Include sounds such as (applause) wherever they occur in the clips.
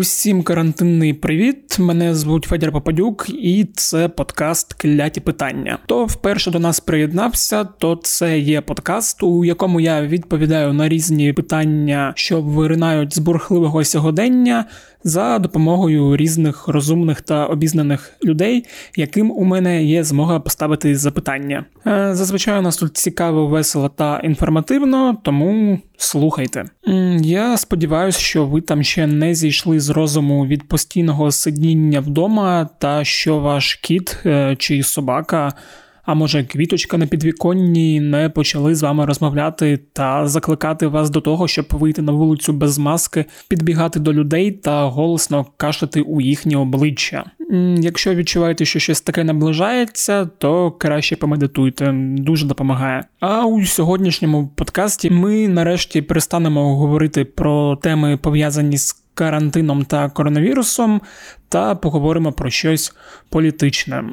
Усім карантинний привіт! Мене звуть Федір Попадюк, і це подкаст Кляті питання. Хто вперше до нас приєднався, то це є подкаст, у якому я відповідаю на різні питання, що виринають з бурхливого сьогодення за допомогою різних розумних та обізнаних людей, яким у мене є змога поставити запитання. Е, зазвичай у нас тут цікаво, весело та інформативно, тому слухайте. Я сподіваюся, що ви там ще не зійшли з розуму від постійного сидіння вдома, та що ваш кіт е, чи собака а може квіточка на підвіконні не почали з вами розмовляти та закликати вас до того, щоб вийти на вулицю без маски, підбігати до людей та голосно кашляти у їхні обличчя. Якщо відчуваєте, що щось таке наближається, то краще помедитуйте, дуже допомагає. А у сьогоднішньому подкасті ми нарешті перестанемо говорити про теми пов'язані з карантином та коронавірусом, та поговоримо про щось політичне.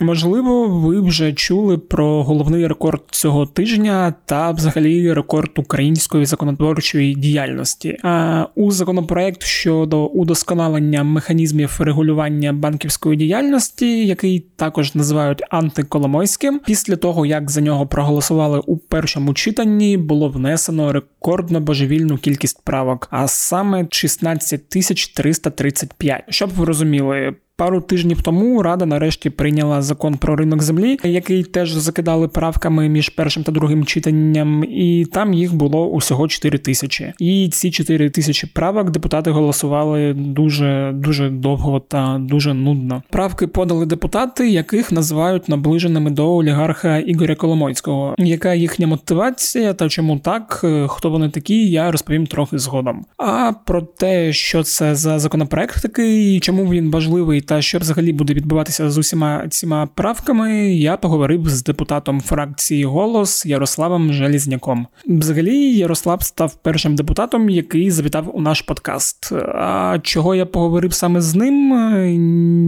Можливо, ви вже чули про головний рекорд цього тижня та взагалі рекорд української законотворчої діяльності. А у законопроект щодо удосконалення механізмів регулювання банківської діяльності, який також називають антиколомойським, після того як за нього проголосували у першому читанні, було внесено рекордно божевільну кількість правок, а саме 16 тисяч 335. Щоб ви розуміли, Пару тижнів тому Рада нарешті прийняла закон про ринок землі, який теж закидали правками між першим та другим читанням, і там їх було усього 4 тисячі. І ці 4 тисячі правок депутати голосували дуже дуже довго та дуже нудно. Правки подали депутати, яких називають наближеними до олігарха Ігоря Коломойського. Яка їхня мотивація та чому так, хто вони такі, я розповім трохи згодом. А про те, що це за законопроект такий, і чому він важливий та що взагалі буде відбуватися з усіма цими правками, я поговорив з депутатом фракції Голос Ярославом Желізняком. Взагалі, Ярослав став першим депутатом, який завітав у наш подкаст. А чого я поговорив саме з ним?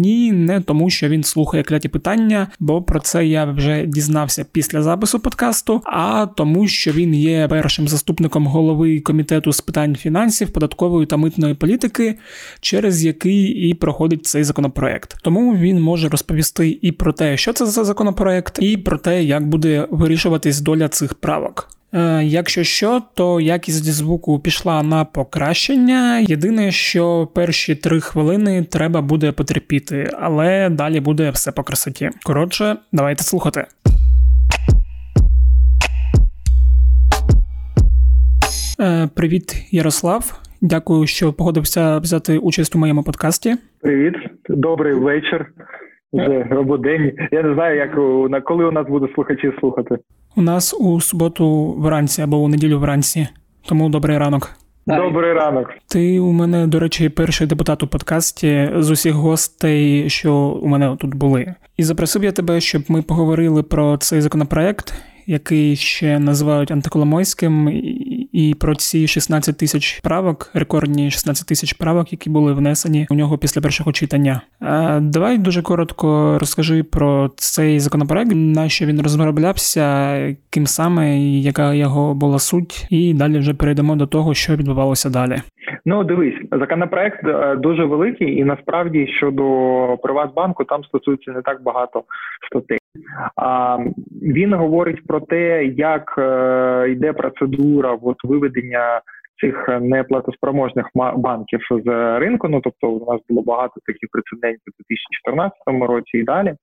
Ні, не тому, що він слухає кляті питання, бо про це я вже дізнався після запису подкасту, а тому, що він є першим заступником голови комітету з питань фінансів, податкової та митної політики, через який і проходить цей законопроект законопроект. Тому він може розповісти і про те, що це за законопроект, і про те, як буде вирішуватись доля цих правок. Е, якщо що, то якість звуку пішла на покращення. Єдине, що перші три хвилини треба буде потерпіти, але далі буде все по красоті. Коротше, давайте слухати. Е, привіт, Ярослав. Дякую, що погодився взяти участь у моєму подкасті. Привіт, добрий вечір. Вже рободень. Я не знаю, як на коли у нас будуть слухачі слухати. У нас у суботу вранці або у неділю вранці. Тому добрий ранок. Добрий ранок. Ти у мене, до речі, перший депутат у подкасті з усіх гостей, що у мене тут були. І запросив я тебе, щоб ми поговорили про цей законопроект, який ще називають антиколомойським, і про ці 16 тисяч правок, рекордні 16 тисяч правок, які були внесені у нього після першого читання. Давай дуже коротко розкажи про цей законопроект, на що він розроблявся, ким саме яка його була суть, і далі вже перейдемо до того, що відбувалося далі. Ну, дивись, законопроект е, дуже великий, і насправді щодо Приватбанку там стосується не так багато статей. Він говорить про те, як е, йде процедура от, виведення цих неплатоспроможних банків з ринку. Ну тобто, у нас було багато таких прецедентів у 2014 році і далі.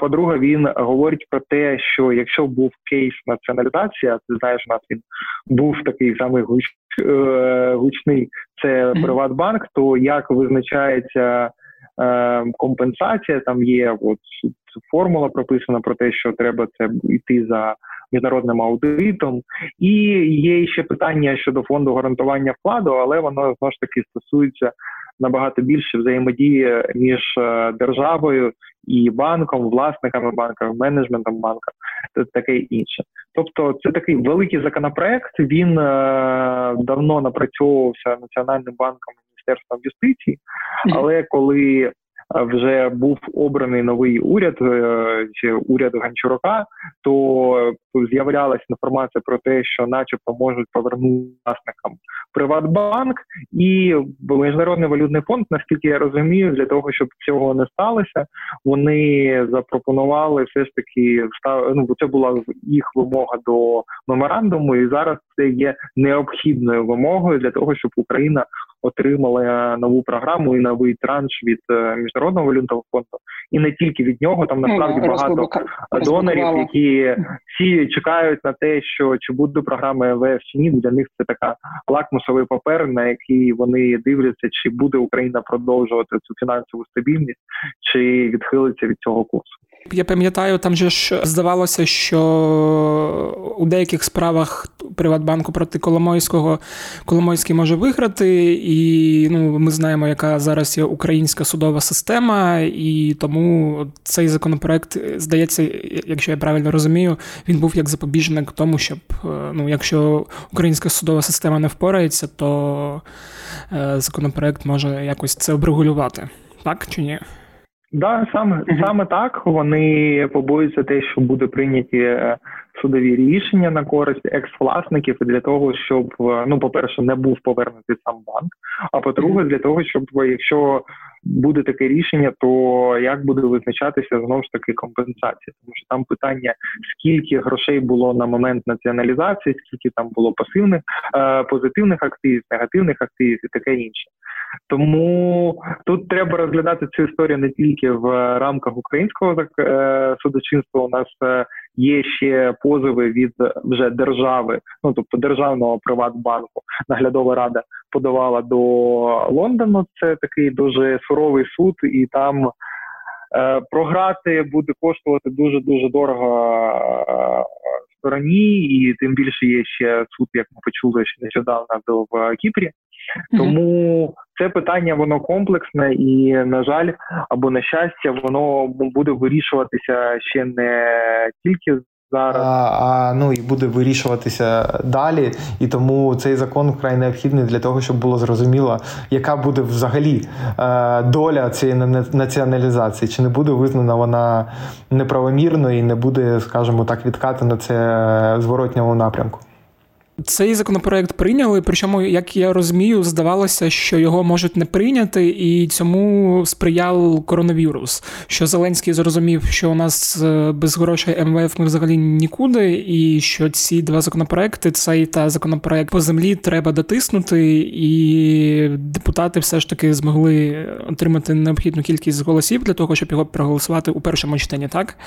По-друге, він говорить про те, що якщо був кейс націоналізація, ти знаєш, у нас він був такий самий гуч, е, гучний це Приватбанк, то як визначається компенсація, там є от формула прописана про те, що треба це йти за міжнародним аудитом, і є ще питання щодо фонду гарантування вкладу, але воно знову ж таки стосується набагато більше взаємодії між е, державою і банком, власниками банка, менеджментом банка, та таке інше. Тобто, це такий великий законопроект. Він е, давно напрацьовувався національним банком міністерством юстиції, але коли вже був обраний новий уряд е, чи уряд Гончарука, то з'являлася інформація про те, що, начебто, можуть повернути власникам Приватбанк і Міжнародний валютний фонд, наскільки я розумію, для того, щоб цього не сталося, вони запропонували все ж таки ну, це була їх вимога до меморандуму, і зараз це є необхідною вимогою для того, щоб Україна отримала нову програму і новий транш від е, міжнародного валютного фонду, і не тільки від нього. Там насправді ну, багато донорів, які всі чекають на те, що чи буде програма МВФ чи ні. Для них це така лакмусовий папер, на який вони дивляться, чи буде Україна продовжувати цю фінансову стабільність, чи відхилиться від цього курсу. Я пам'ятаю, там же ж здавалося, що у деяких справах Приватбанку проти Коломойського Коломойський може виграти, і ну, ми знаємо, яка зараз є українська судова система, і тому цей законопроект здається, якщо я правильно розумію, він був як запобіжник тому, щоб ну, якщо українська судова система не впорається, то е, законопроект може якось це обрегулювати, так чи ні? Да, саме саме так вони побоюються те, що буде прийняті е, судові рішення на користь екс-власників для того, щоб е, ну, по перше, не був повернутий сам банк. А по-друге, для того, щоб якщо буде таке рішення, то як буде визначатися знову ж таки компенсація? Тому що там питання скільки грошей було на момент націоналізації, скільки там було пасивних е, позитивних активів, негативних активів і таке інше. Тому тут треба розглядати цю історію не тільки в рамках українського е, судочинства. У нас е, є ще позови від вже держави, ну тобто державного приватбанку. Наглядова рада подавала до Лондону. Це такий дуже суровий суд, і там е, програти буде коштувати дуже дуже дорого е, стороні, і тим більше є ще суд, як ми почули ще нещодавно в Кіпрі. Тому це питання воно комплексне і, на жаль, або на щастя, воно буде вирішуватися ще не тільки. Зараз а, а ну і буде вирішуватися далі, і тому цей закон вкрай необхідний для того, щоб було зрозуміло, яка буде взагалі е, доля цієї націоналізації, чи не буде визнана вона неправомірною і не буде, скажімо так, відкатано це зворотньому напрямку. Цей законопроект прийняли, причому, як я розумію, здавалося, що його можуть не прийняти, і цьому сприяв коронавірус. Що Зеленський зрозумів, що у нас е, без грошей МВФ ми взагалі нікуди, і що ці два законопроекти, цей та законопроект по землі, треба дотиснути, і депутати все ж таки змогли отримати необхідну кількість голосів для того, щоб його проголосувати у першому читанні. Так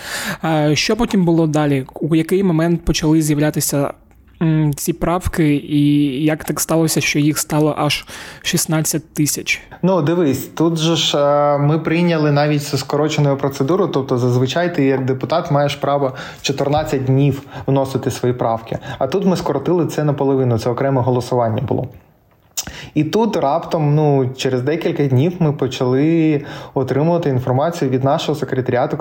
що потім було далі? У який момент почали з'являтися ці правки, і як так сталося, що їх стало аж 16 тисяч? Ну дивись, тут же ж е, ми прийняли навіть скороченою процедуру. Тобто, зазвичай ти як депутат маєш право 14 днів вносити свої правки. А тут ми скоротили це наполовину. Це окреме голосування було. І тут раптом, ну, через декілька днів ми почали отримувати інформацію від нашого секретаріату,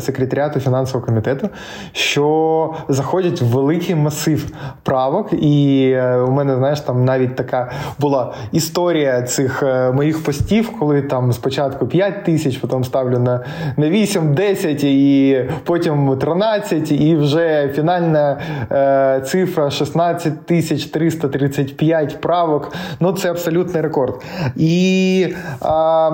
секретаріату фінансового комітету, що заходять в великий масив правок. І е, у мене, знаєш, там навіть така була історія цих е, моїх постів, коли там спочатку 5 тисяч, потім ставлю на на 8, 10 і потім 13, і вже фінальна е, цифра 16 тисяч 335 правок. Ну, це абсолютний рекорд. І а,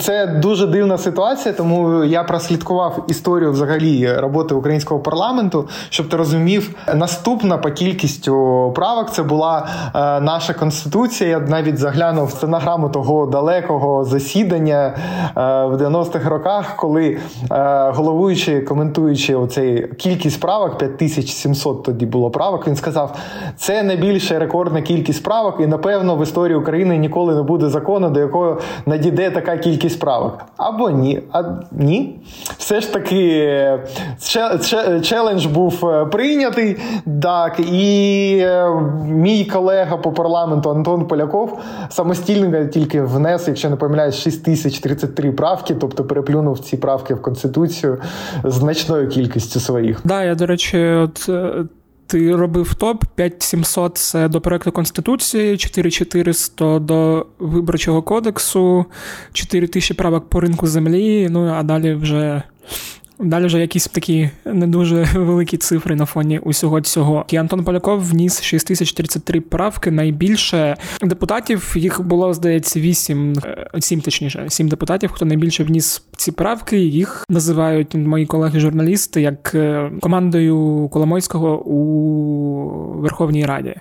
це дуже дивна ситуація, тому я прослідкував історію взагалі роботи українського парламенту, щоб ти розумів, наступна по кількістю правок це була а, наша конституція. Я навіть заглянув в стенограму того далекого засідання а, в 90-х роках, коли головуючи, коментуючи оцей кількість правок, 5700 тоді було правок, він сказав: це найбільша рекордна кількість правок, і напевно в історії України ніколи не буде закону, до якого надійде така кількість правок. Або ні. А ні. Все ж таки челендж був е, прийнятий. Так, і е, мій колега по парламенту Антон Поляков самостійно тільки внес, якщо не помиляюсь, 6033 правки, тобто переплюнув ці правки в Конституцію значною кількістю своїх. Да, я, до речі, от. Ти робив топ 5700 це до проекту Конституції, 4400 до Виборчого кодексу, 4000 правок по ринку землі. Ну а далі вже Далі вже якісь такі не дуже (laughs) великі цифри на фоні усього цього. І Антон Поляков вніс 6033 правки. Найбільше депутатів їх було, здається, 8, 7 е, точніше, 7 депутатів, хто найбільше вніс ці правки. Їх називають мої колеги-журналісти як е, командою Коломойського у Верховній Раді.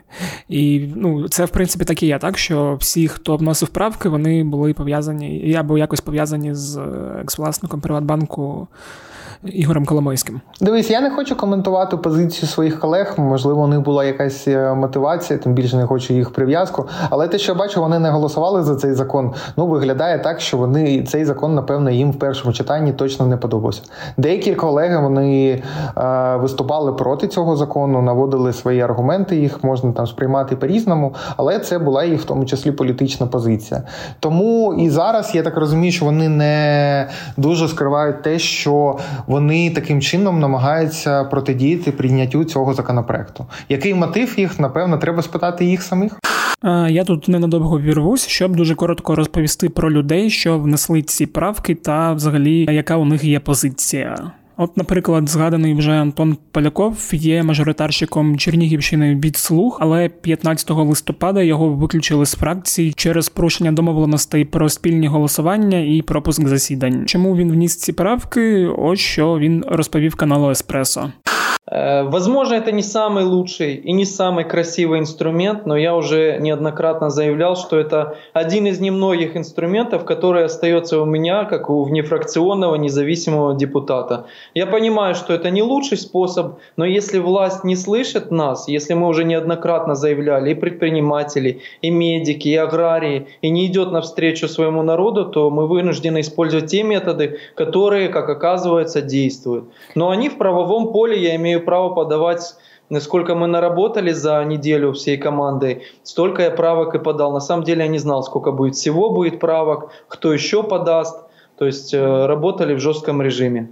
І ну, це в принципі так і є, так що всі, хто вносив правки, вони були пов'язані або якось пов'язані з екс-власником Приватбанку. Ігорем Коломойським. Дивись, я не хочу коментувати позицію своїх колег. Можливо, у них була якась е, мотивація, тим більше не хочу їх прив'язку. Але те, що я бачу, вони не голосували за цей закон. Ну виглядає так, що вони цей закон, напевно, їм в першому читанні точно не подобався. Деякі колеги вони е, виступали проти цього закону, наводили свої аргументи. Їх можна там сприймати по-різному, але це була їх в тому числі політична позиція. Тому і зараз я так розумію, що вони не дуже скривають те, що вони таким чином намагаються протидіяти прийняттю цього законопроекту. Який мотив їх, напевно, треба спитати їх самих? Я тут ненадовго вірвусь, щоб дуже коротко розповісти про людей, що внесли ці правки, та взагалі яка у них є позиція. От, наприклад, згаданий вже Антон Поляков є мажоритарщиком Чернігівщини від слух, але 15 листопада його виключили з фракції через порушення домовленостей про спільні голосування і пропуск засідань. Чому він вніс ці правки? Ось що він розповів каналу Еспресо. Э, возможно, это не самый лучший и не самый красивый инструмент, но я уже неоднократно заявлял, что это один из немногих инструментов, который остается у меня, как у внефракционного независимого депутата. Я понимаю, что это не лучший способ, но если власть не слышит нас, если мы уже неоднократно заявляли, и предприниматели, и медики, и аграрии, и не идет навстречу своему народу, то мы вынуждены использовать те методы, которые, как оказывается, действуют. Но они в правовом поле, я имею право подавать Насколько мы наработали за неделю всей командой, столько я правок и подал. На самом деле я не знал, сколько будет всего будет правок, кто еще подаст. То есть э, работали в жестком режиме.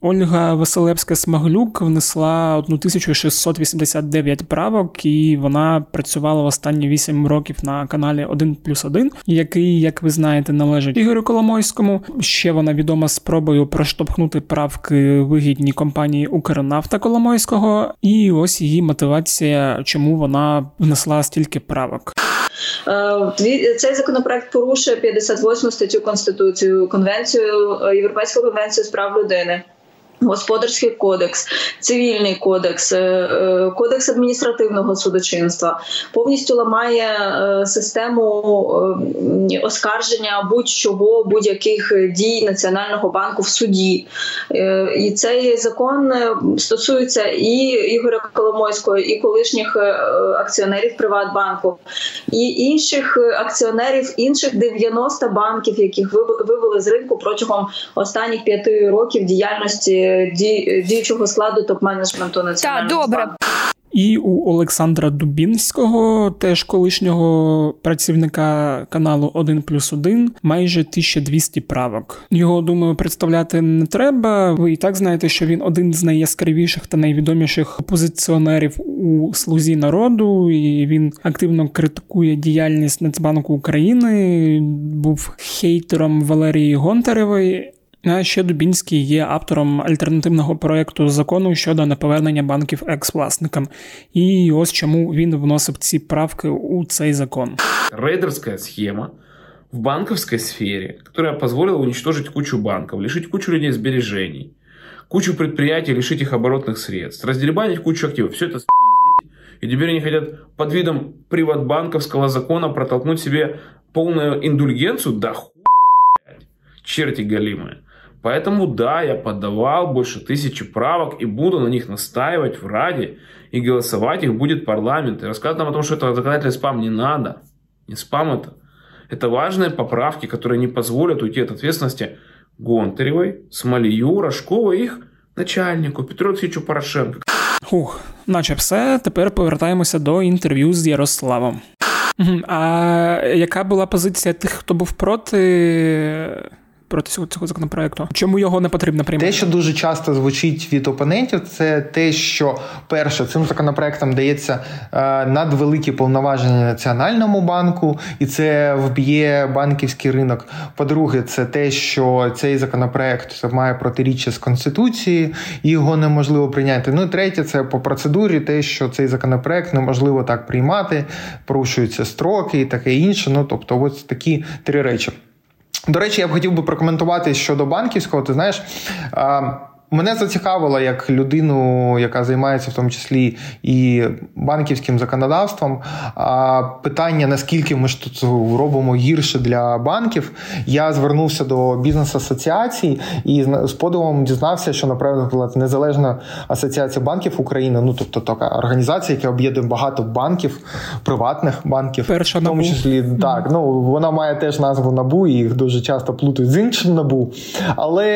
Ольга Василевська Смаглюк внесла 1689 правок, і вона працювала в останні 8 років на каналі 1 плюс 1, який, як ви знаєте, належить Ігорю Коломойському. Ще вона відома спробою проштовхнути правки вигідній компанії Укрнафта Коломойського, і ось її мотивація, чому вона внесла стільки правок. Е, цей законопроект порушує 58 статтю Конституцію, конвенцію е, Європейську конвенцію з прав людини. Господарський кодекс, цивільний кодекс, е, е, кодекс адміністративного судочинства повністю ламає е, систему оскарження будь-чого будь-яких дій Національного банку в суді. І цей закон стосується і Ігоря Коломойського, і колишніх акціонерів Приватбанку, і інших акціонерів інших 90 банків, яких вивели з ринку протягом останніх п'яти років діяльності діючого складу топ-менеджменту національного Так, добре. І у Олександра Дубінського, теж колишнього працівника каналу 1 плюс 1, майже 1200 правок. Його думаю, представляти не треба. Ви і так знаєте, що він один з найяскравіших та найвідоміших опозиціонерів у слузі народу, і він активно критикує діяльність Нацбанку України. Був хейтером Валерії Гонтаревої. А ще Дубінський є автором альтернативного проекту закону щодо неповернення банків екс-власникам. І ось чому він вносив ці правки у цей закон. Рейдерська схема в банковской сфере, которая позволила уничтожить кучу банков, лишить кучу людей сбережений, кучу предприятий, лишить их оборотных средств, раздербанить кучу активов. Все это спиздить. И теперь они хотят под видом приватбанковского закона протолкнуть себе полную индульгенцию? Да хуй, блядь. Черти галимые. Поэтому да, я подавал больше тысячи правок и буду на них настаивать в Раде, и голосовать их будет парламент. И рассказывать нам о том, что это законодательный спам не надо. Не спам это. Это важные поправки, которые не позволят уйти от ответственности Гонтаревой, Смолію, Рожкова і їх начальнику Петру Олексійовичу Порошенко. Ух, наче все. Тепер повертаємося до інтерв'ю з Ярославом. А яка була позиція тих, хто був проти Проти цього законопроекту. Чому його не потрібно приймати? Те, що дуже часто звучить від опонентів, це те, що перше цим законопроектом дається е, надвеликі повноваження національному банку, і це вб'є банківський ринок. По-друге, це те, що цей законопроект має протиріччя з конституцією, і його неможливо прийняти. Ну і третє, це по процедурі, те, що цей законопроект неможливо так приймати, порушуються строки і таке інше. Ну тобто, ось такі три речі. До речі, я б хотів би прокоментувати щодо банківського. Ти знаєш, Мене зацікавило як людину, яка займається в тому числі і банківським законодавством. Питання, наскільки ми ж тут робимо гірше для банків. Я звернувся до бізнес-асоціацій і з подивом дізнався, що, наприклад, Незалежна асоціація банків України, ну тобто така організація, яка об'єднує багато банків, приватних банків, Перша в тому числі так. Ну вона має теж назву НАБУ, і їх дуже часто плутають з іншим НАБУ. Але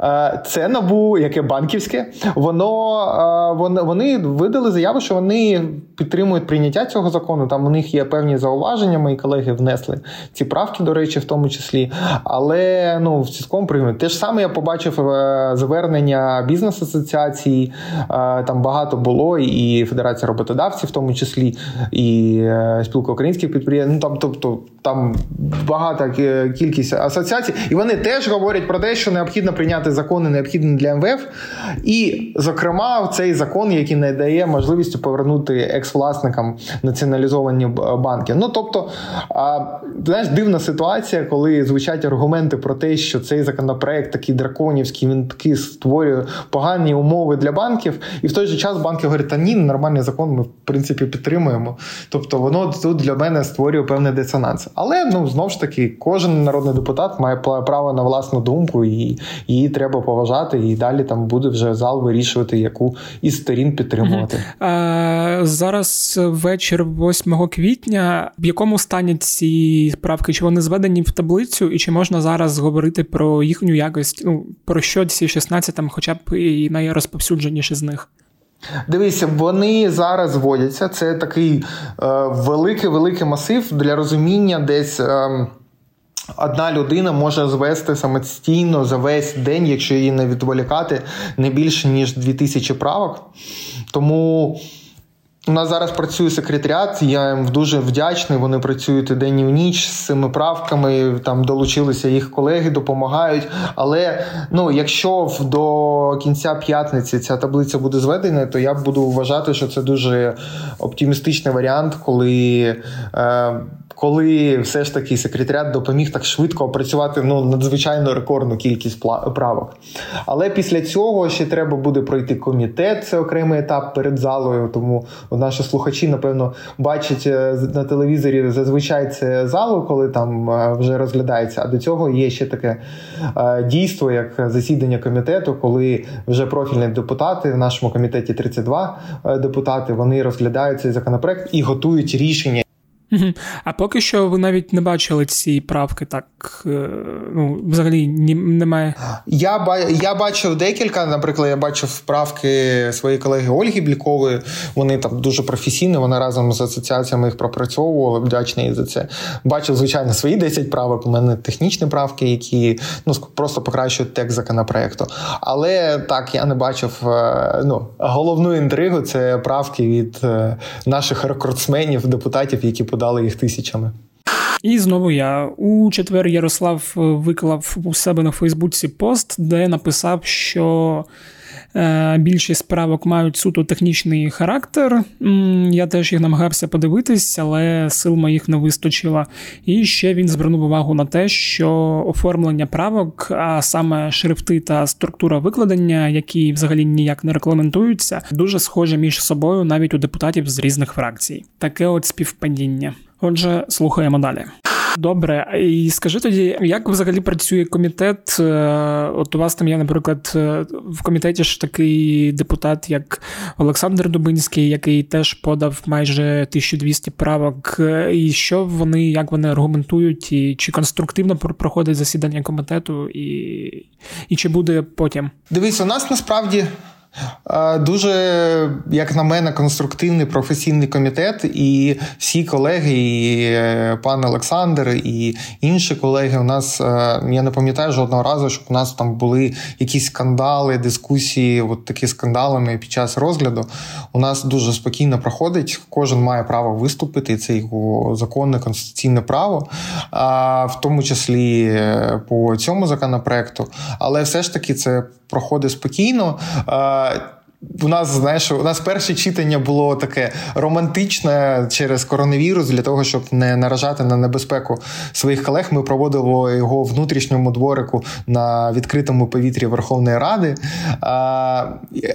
е, це НАБУ НАБУ, яке банківське, воно вони видали заяву, що вони підтримують прийняття цього закону. Там у них є певні зауваження. Мої колеги внесли ці правки, до речі, в тому числі. Але ну в цілком приймуть. Те ж саме я побачив е, звернення бізнес-асоціації. Е, там багато було, і Федерація роботодавців, в тому числі, і е, спілка українських підприємств. Ну там, тобто, там багата кількість асоціацій, і вони теж говорять про те, що необхідно прийняти закони, необхідні для МВФ. І, зокрема, цей закон, який не дає можливістю повернути екс-власникам націоналізовані банки. Ну тобто, знаєш, дивна ситуація, коли звучать аргументи про те, що цей законопроект такий драконівський, він такий створює погані умови для банків, і в той же час банки говорять, та ні, нормальний закон, ми в принципі підтримуємо. Тобто, воно тут для мене створює певний дисонанс. Але ну знову ж таки, кожен народний депутат має право на власну думку, і її треба поважати. І далі там буде вже зал вирішувати, яку із сторін підтримувати. А, Зараз вечір 8 квітня. В якому стані ці правки? Чи вони зведені в таблицю, і чи можна зараз говорити про їхню якість? Ну про що ці 16 там, хоча б і найрозповсюдженіші з них? Дивіться, вони зараз вводяться. Це такий е, великий великий масив для розуміння десь. Е, Одна людина може звести самостійно за весь день, якщо її не відволікати, не більше ніж 2000 правок. Тому у нас зараз працює секретаріат, я їм дуже вдячний. Вони працюють і день і в ніч з цими правками. Там долучилися їх колеги, допомагають. Але ну, якщо до кінця п'ятниці ця таблиця буде зведена, то я буду вважати, що це дуже оптимістичний варіант, коли. Е, коли все ж таки секретаріат допоміг так швидко опрацювати ну, надзвичайно рекордну кількість правок. Але після цього ще треба буде пройти комітет, це окремий етап перед залою. Тому наші слухачі, напевно, бачать е, на телевізорі зазвичай це залу, коли там е, вже розглядається. А до цього є ще таке е, дійство, як засідання комітету, коли вже профільні депутати в нашому комітеті 32 депутати вони розглядають цей законопроект і готують рішення. А поки що ви навіть не бачили ці правки, так е, ну взагалі немає. Я я бачив декілька. Наприклад, я бачив правки своєї колеги Ольги Блікової. Вони там дуже професійні. Вона разом з асоціаціями їх пропрацьовувала. Вдячний за це. Бачив, звичайно, свої 10 правок. У мене технічні правки, які ну просто покращують текст законопроекту. Але так я не бачив. Е, ну головну інтригу це правки від е, наших рекордсменів, депутатів, які подали продали їх тисячами. І знову я у четвер Ярослав виклав у себе на Фейсбуці пост, де написав, що е, більшість справок мають суто технічний характер. Я теж їх намагався подивитись, але сил моїх не вистачило. І ще він звернув увагу на те, що оформлення правок, а саме шрифти та структура викладення, які взагалі ніяк не регламентуються, дуже схожі між собою навіть у депутатів з різних фракцій. Таке от співпадіння. Отже, слухаємо далі. Добре, і скажи тоді, як взагалі працює комітет? Е, от у вас там є, наприклад, е, в комітеті ж такий депутат, як Олександр Дубинський, який теж подав майже 1200 правок. І що вони, як вони аргументують, і чи конструктивно проходить засідання комітету, і, і чи буде потім? Дивись, у нас насправді Дуже, як на мене, конструктивний професійний комітет, і всі колеги, і е, пан Олександр, і інші колеги. У нас е, я не пам'ятаю жодного разу, щоб у нас там були якісь скандали, дискусії, от такі скандалами під час розгляду. У нас дуже спокійно проходить. Кожен має право виступити, це його законне конституційне право, в тому числі е, по цьому законопроекту. Але все ж таки це проходить спокійно. uh, У нас знаєш, у нас перше читання було таке романтичне через коронавірус для того, щоб не наражати на небезпеку своїх колег. Ми проводили його внутрішньому дворику на відкритому повітрі Верховної Ради. А,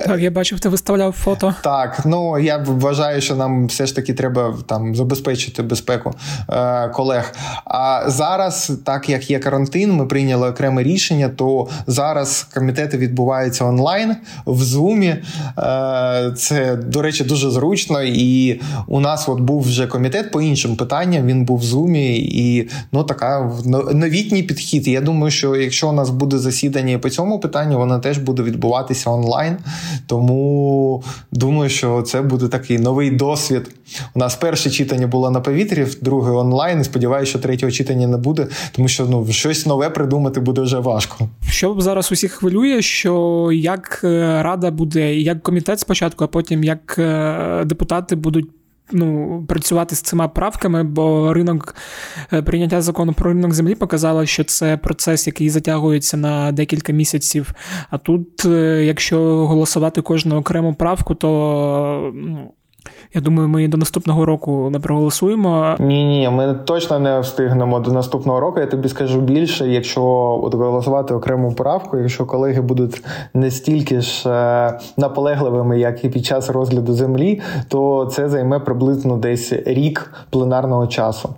Так, я бачив, ти виставляв фото. Так, ну я вважаю, що нам все ж таки треба там забезпечити безпеку е, колег. А зараз, так як є карантин, ми прийняли окреме рішення. То зараз комітети відбуваються онлайн в зумі. Е, це, до речі, дуже зручно. І у нас от був вже комітет по іншим питанням. Він був в зумі, і ну така новітній підхід. Я думаю, що якщо у нас буде засідання по цьому питанню, воно теж буде відбуватися онлайн. Тому думаю, що це буде такий новий досвід. У нас перше читання було на повітрі, друге онлайн. Сподіваюся, що третього читання не буде, тому що ну щось нове придумати буде вже важко. Що зараз усіх хвилює, що як е, рада буде як комітет спочатку, а потім як е, депутати будуть. Ну, працювати з цими правками, бо ринок е, прийняття закону про ринок землі показало, що це процес, який затягується на декілька місяців. А тут, е, якщо голосувати кожну окрему правку, то ну, я думаю, ми до наступного року не проголосуємо. Ні, ні, ми точно не встигнемо до наступного року. Я тобі скажу більше, якщо от голосувати окрему правку, якщо колеги будуть не стільки ж е, наполегливими, як і під час розгляду землі, то це займе приблизно десь рік пленарного часу.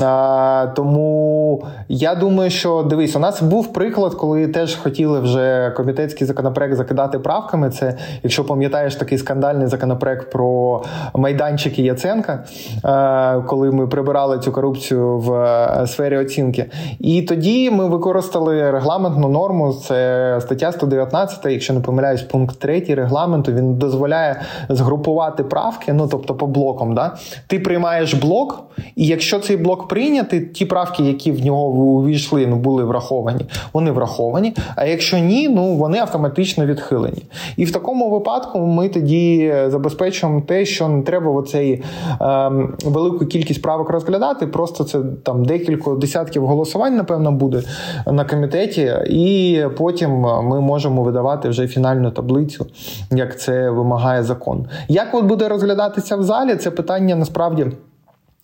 А, Тому я думаю, що дивись, у нас був приклад, коли теж хотіли вже комітетський законопроект закидати правками. Це, якщо пам'ятаєш, такий скандальний законопроект про майданчики Яценка, а, коли ми прибирали цю корупцію в е, сфері оцінки. І тоді ми використали регламентну норму. Це стаття 119, якщо не помиляюсь, пункт 3 регламенту. Він дозволяє згрупувати правки, ну тобто по блокам. Да? Ти приймаєш блок, і якщо цей блок прийняти, ті правки, які в нього увійшли, ну були враховані, вони враховані. А якщо ні, ну вони автоматично відхилені. І в такому випадку ми тоді забезпечуємо те, що не треба оцей е, велику кількість правок розглядати. Просто це там декілька десятків голосувань, напевно, буде на комітеті, і потім ми можемо видавати вже фінальну таблицю, як це вимагає закон. Як от буде розглядатися в залі? Це питання насправді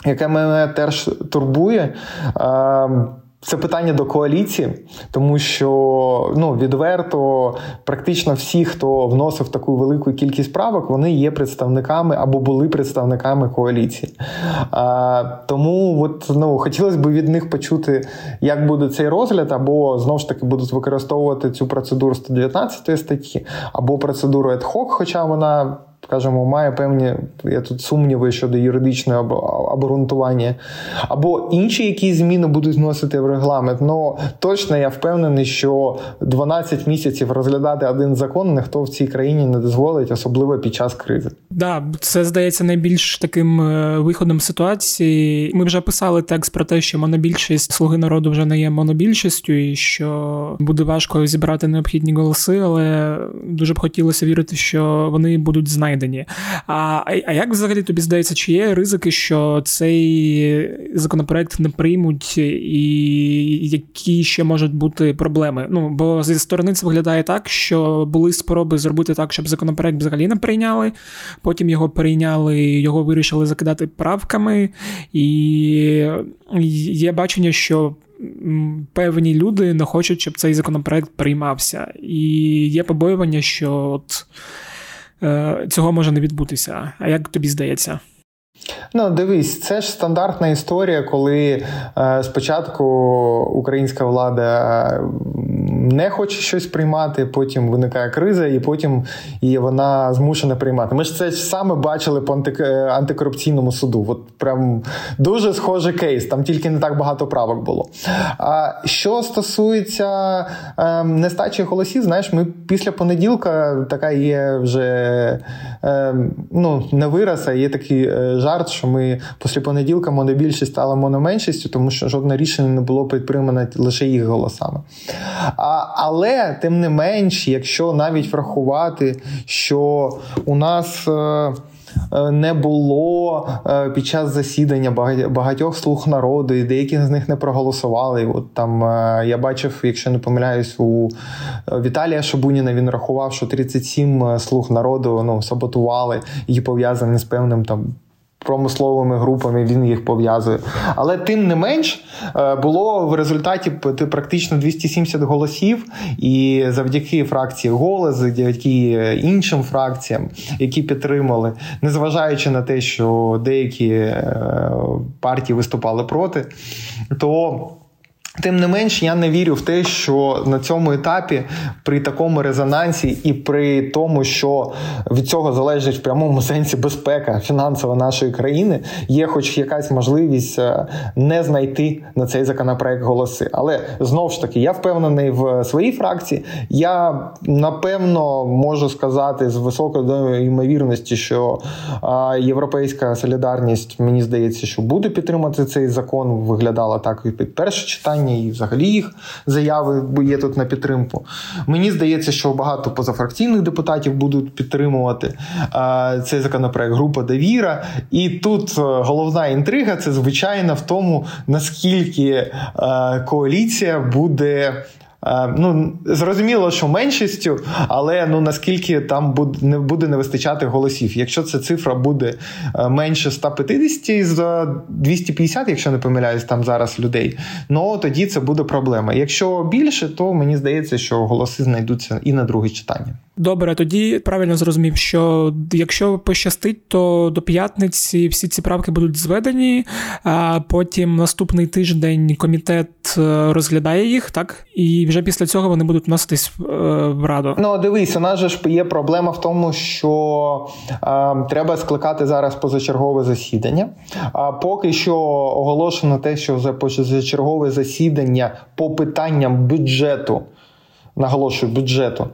яке мене теж турбує. Це питання до коаліції, тому що ну відверто практично всі, хто вносив таку велику кількість правок, вони є представниками або були представниками коаліції. А, Тому от, ну, хотілося б від них почути, як буде цей розгляд, або знову ж таки будуть використовувати цю процедуру 119 статті, або процедуру ad hoc, хоча вона скажімо, має певні я тут сумніви щодо юридичного обґрунтування, або інші якісь зміни будуть вносити в регламент. Ну точно я впевнений, що 12 місяців розглядати один закон ніхто в цій країні не дозволить, особливо під час кризи. Да, це здається найбільш таким е, виходом ситуації. Ми вже писали текст про те, що монобільшість слуги народу вже не є монобільшістю, і що буде важко зібрати необхідні голоси, але дуже б хотілося вірити, що вони будуть знайдені знайдені. А а як взагалі тобі здається, чи є ризики, що цей законопроект не приймуть, і які ще можуть бути проблеми? Ну бо зі сторони це виглядає так, що були спроби зробити так, щоб законопроект взагалі не прийняли. Потім його прийняли, його вирішили закидати правками, і є бачення, що. Певні люди не хочуть, щоб цей законопроект приймався, і є побоювання, що от цього може не відбутися. А як тобі здається? Ну, дивись, це ж стандартна історія, коли е, спочатку українська влада не хоче щось приймати, потім виникає криза, і потім і вона змушена приймати. Ми ж це саме бачили по антикорупційному суду. От прям дуже схожий кейс, там тільки не так багато правок було. А що стосується е, нестачі голосів, знаєш, ми після понеділка така є вже е, ну, не вираз, а є такий е, жарт, що ми після понеділка монобільшість стала мономеншістю, тому що жодне рішення не було підтримане лише їх голосами. А, Але тим не менш, якщо навіть врахувати, що у нас. Е, не було е, під час засідання багатьох слуг народу, і деякі з них не проголосували. От там е, я бачив, якщо не помиляюсь, у Віталія Шабуніна він рахував, що 37 слуг народу ну, саботували і пов'язані з певним там промисловими групами, він їх пов'язує. Але тим не менш е, було в результаті практично 270 голосів, і завдяки фракції голос, завдяки іншим фракціям, які підтримали, незважаючи на те, що деякі е, партії виступали проти, то Тим не менш, я не вірю в те, що на цьому етапі при такому резонансі і при тому, що від цього залежить в прямому сенсі безпека фінансова нашої країни, є хоч якась можливість е, не знайти на цей законопроект голоси. Але знову ж таки, я впевнений в своїй фракції. Я напевно можу сказати з високою ймовірності, що європейська солідарність мені здається, що буде підтримати цей закон. Виглядала так і під перше читання питання, і взагалі їх заяви є тут на підтримку. Мені здається, що багато позафракційних депутатів будуть підтримувати цей законопроект група довіра. І тут е, головна інтрига це звичайно в тому, наскільки е, коаліція буде ну зрозуміло, що меншістю, але ну наскільки там буде не буде не вистачати голосів. Якщо ця цифра буде е, менше 150 з 250, якщо не помиляюсь, там зараз людей, ну тоді це буде проблема. Якщо більше, то мені здається, що голоси знайдуться і на друге читання. Добре, тоді правильно зрозумів, що якщо пощастить, то до п'ятниці всі ці правки будуть зведені, а потім наступний тиждень комітет е, розглядає їх, так? І вже після цього вони будуть вноситись е, в раду. Ну, дивись, у нас же ж є проблема в тому, що е, треба скликати зараз позачергове засідання. А поки що оголошено те, що за позачергове засідання по питанням бюджету наголошую бюджету,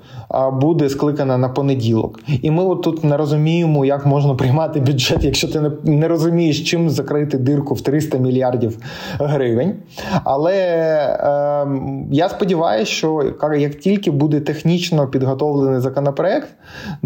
буде скликана на понеділок. І ми от тут не розуміємо, як можна приймати бюджет, якщо ти не, розумієш, чим закрити дирку в 300 мільярдів гривень. Але е, я сподіваюся, що як тільки буде технічно підготовлений законопроект,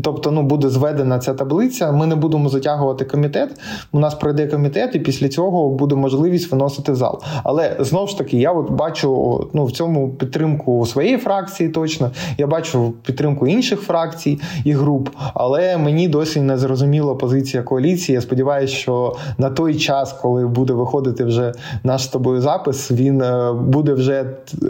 тобто ну, буде зведена ця таблиця, ми не будемо затягувати комітет. У нас пройде комітет, і після цього буде можливість виносити в зал. Але знову ж таки, я от бачу ну, в цьому підтримку своєї фракції фракції точно. Я бачу підтримку інших фракцій і груп, але мені досі не зрозуміла позиція коаліції. Я сподіваюся, що на той час, коли буде виходити вже наш з тобою запис, він е, буде вже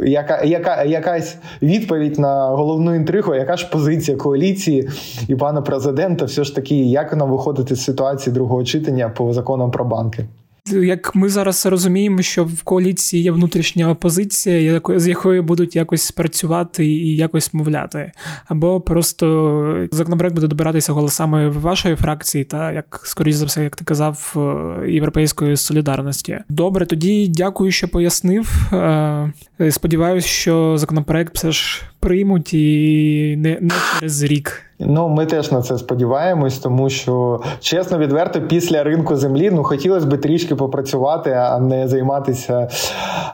яка, яка, якась відповідь на головну інтригу, яка ж позиція коаліції і пана президента, все ж таки, як нам виходити з ситуації другого читання по законам про банки. Як ми зараз розуміємо, що в коаліції є внутрішня опозиція, з якою будуть якось працювати і якось мовляти, або просто законопроект буде добиратися голосами вашої фракції, та як скоріш за все, як ти казав, е, європейської солідарності. Добре, тоді дякую, що пояснив. Е, сподіваюсь, що законопроект все ж приймуть і не, не через рік. Ну, ми теж на це сподіваємось, тому що чесно, відверто, після ринку землі ну хотілося б трішки попрацювати, а не займатися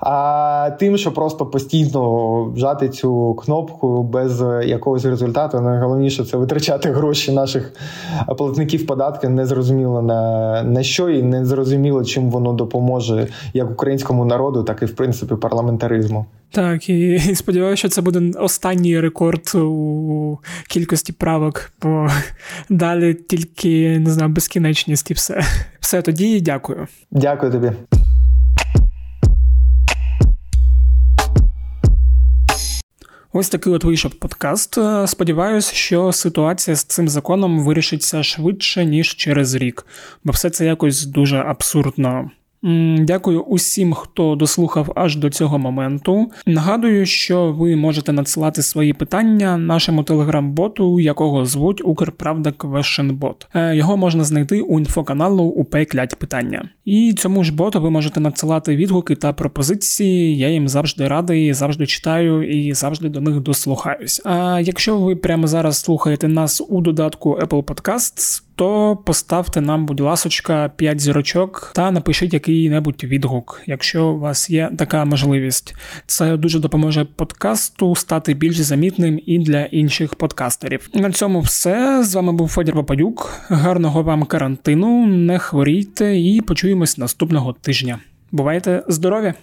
а тим, що просто постійно вжати цю кнопку без якогось результату. Найголовніше це витрачати гроші наших платників податків, незрозуміло на, на що і не зрозуміло, чим воно допоможе як українському народу, так і в принципі парламентаризму. Так, і, і (laughs) сподіваюся, що це буде останній рекорд у кількості правок, бо (laughs) далі тільки не знаю, безкінечність і все. (laughs) Все тоді дякую. Дякую тобі. Ось такий от вийшов подкаст. Сподіваюся, що ситуація з цим законом вирішиться швидше, ніж через рік, бо все це якось дуже абсурдно Дякую усім, хто дослухав аж до цього моменту. Нагадую, що ви можете надсилати свої питання нашому телеграм-боту, якого звуть Укрправда Квешенбот. Його можна знайти у інфоканалу УП Клять питання. І цьому ж боту ви можете надсилати відгуки та пропозиції. Я їм завжди радий, завжди читаю і завжди до них дослухаюсь. А якщо ви прямо зараз слухаєте нас у додатку Apple Podcasts, то поставте нам, будь ласочка, 5 зірочок та напишіть який-небудь відгук, якщо у вас є така можливість. Це дуже допоможе подкасту стати більш замітним і для інших подкастерів. На цьому все. З вами був Федір Попадюк. Гарного вам карантину, не хворійте і почуємось наступного тижня. Бувайте здорові!